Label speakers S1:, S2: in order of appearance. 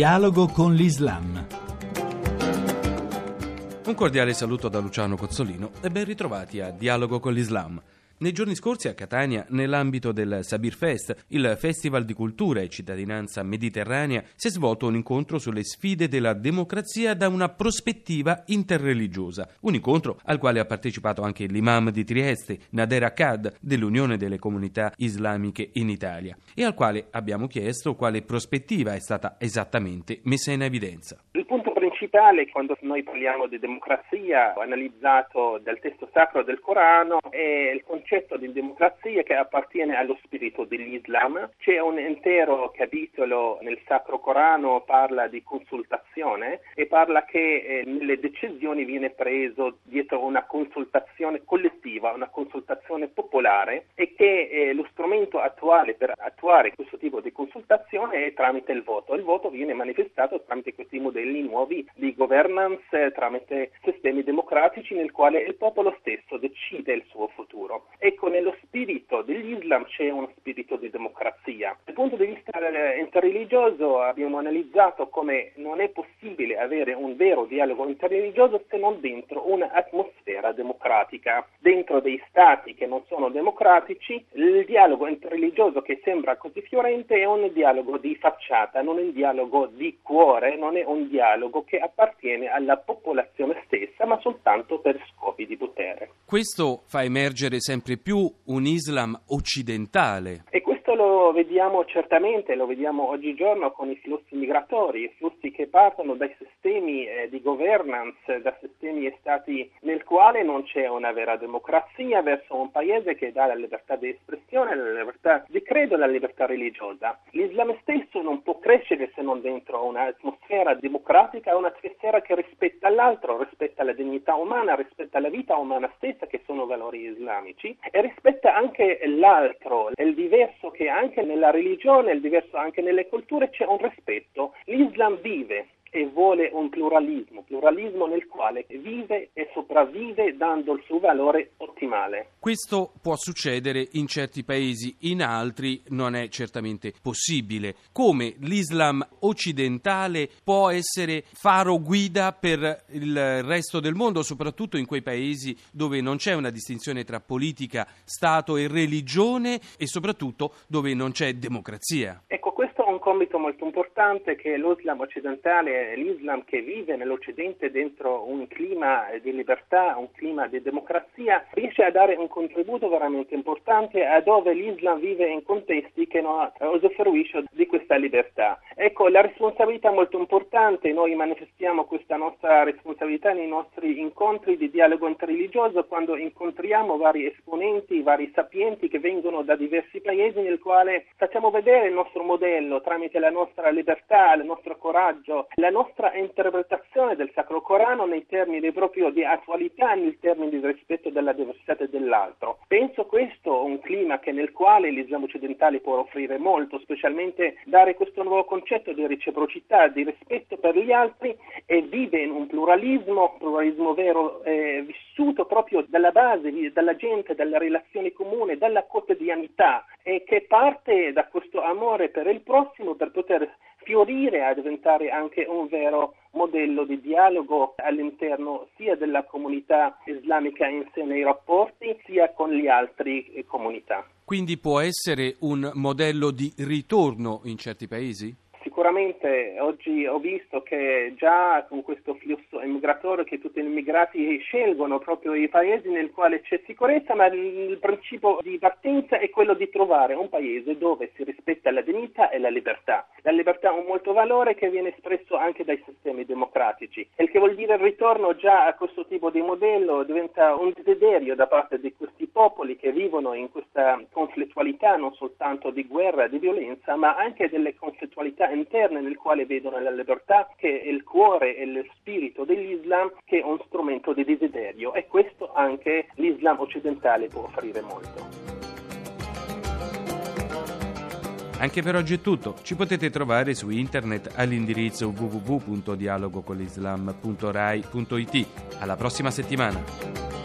S1: Dialogo con l'Islam.
S2: Un cordiale saluto da Luciano Cozzolino e ben ritrovati a Dialogo con l'Islam. Nei giorni scorsi a Catania, nell'ambito del Sabir Fest, il Festival di Cultura e Cittadinanza Mediterranea, si è svolto un incontro sulle sfide della democrazia da una prospettiva interreligiosa. Un incontro al quale ha partecipato anche l'imam di Trieste, Nader Akkad, dell'Unione delle Comunità Islamiche in Italia, e al quale abbiamo chiesto quale prospettiva è stata esattamente messa in evidenza.
S3: Il punto principale quando noi parliamo di democrazia, analizzato dal testo sacro del Corano, è il concetto di democrazia che appartiene allo spirito dell'Islam. C'è un intero capitolo nel Sacro Corano parla di consultazione e parla che eh, nelle decisioni viene preso dietro una consultazione collettiva, una consultazione popolare e che eh, lo strumento attuale per attuare questo tipo di consultazione è tramite il voto. Il voto viene manifestato tramite questi modelli nuovi di governance, tramite sistemi democratici nel quale il popolo stesso decide il suo futuro. Ecco, nello spirito dell'Islam c'è uno spirito di democrazia. Dal punto di vista interreligioso abbiamo analizzato come non è possibile avere un vero dialogo interreligioso se non dentro un'atmosfera democratica. Dentro dei stati che non sono democratici, il dialogo interreligioso che sembra così fiorente è un dialogo di facciata, non è un dialogo di cuore, non è un dialogo che appartiene alla popolazione stessa, ma soltanto per scopi di potere.
S2: Questo fa emergere sempre sempre più un Islam occidentale.
S3: E questo lo vediamo certamente, lo vediamo oggigiorno con i flussi migratori, flussi che partono dai sistemi eh, di governance, da sistemi e stati nel quale non c'è una vera democrazia verso un paese che dà la libertà di espressione, la libertà di credo la libertà religiosa. L'Islam stesso non può crescere se non dentro un'atmosfera democratica, un'atmosfera che rispetta l'altro, rispetta la dignità umana, rispetta la vita umana stessa che sono valori islamici e rispetta anche l'altro, il diverso che anche nella religione, diverso anche nelle culture c'è un rispetto. L'Islam vive e vuole un pluralismo, pluralismo nel quale vive e sopravvive dando il suo valore ottimale.
S2: Questo può succedere in certi paesi, in altri non è certamente possibile. Come l'Islam occidentale può essere faro guida per il resto del mondo, soprattutto in quei paesi dove non c'è una distinzione tra politica, Stato e religione e soprattutto dove non c'è democrazia.
S3: Ecco, compito molto importante che l'Islam occidentale l'Islam che vive nell'Occidente dentro un clima di libertà, un clima di democrazia, riesce a dare un contributo veramente importante a dove l'Islam vive in contesti che non usufruisce di questa libertà. Ecco, la responsabilità è molto importante, noi manifestiamo questa nostra responsabilità nei nostri incontri di dialogo interreligioso quando incontriamo vari esponenti, vari sapienti che vengono da diversi paesi nel quale facciamo vedere il nostro modello tramite la nostra libertà, il nostro coraggio, la nostra interpretazione del Sacro Corano nei termini proprio di attualità, nei termini di rispetto della diversità dell'altro. Penso questo un clima che nel quale l'Islam occidentale può offrire molto, specialmente dare questo nuovo concetto di reciprocità, di rispetto per gli altri e vive in un pluralismo, pluralismo vero, eh, vissuto proprio dalla base, dalla gente, dalle relazioni comuni, dalla quotidianità e che parte da questo amore per il prossimo per poter fiorire a diventare anche un vero modello di dialogo all'interno sia della comunità islamica in sé nei rapporti sia con le altre comunità.
S2: Quindi può essere un modello di ritorno in certi paesi?
S3: Sicuramente oggi ho visto che già con questo flusso immigratorio che tutti gli immigrati scelgono proprio i paesi nel quale c'è sicurezza, ma il principio di partenza è quello di trovare un paese dove si rispetta la dignità e la libertà. La libertà è un molto valore che viene espresso anche dai sistemi democratici, il che vuol dire il ritorno già a questo tipo di modello diventa un desiderio da parte di questi popoli che vivono in questa conflittualità non soltanto di guerra, di violenza, ma anche delle conflittualità interne nel quale vedono la libertà che è il cuore e lo spirito dell'Islam che è un strumento di desiderio e questo anche l'Islam occidentale può offrire molto.
S2: Anche per oggi è tutto. Ci potete trovare su internet all'indirizzo www.dialogocolislam.rai.it. Alla prossima settimana.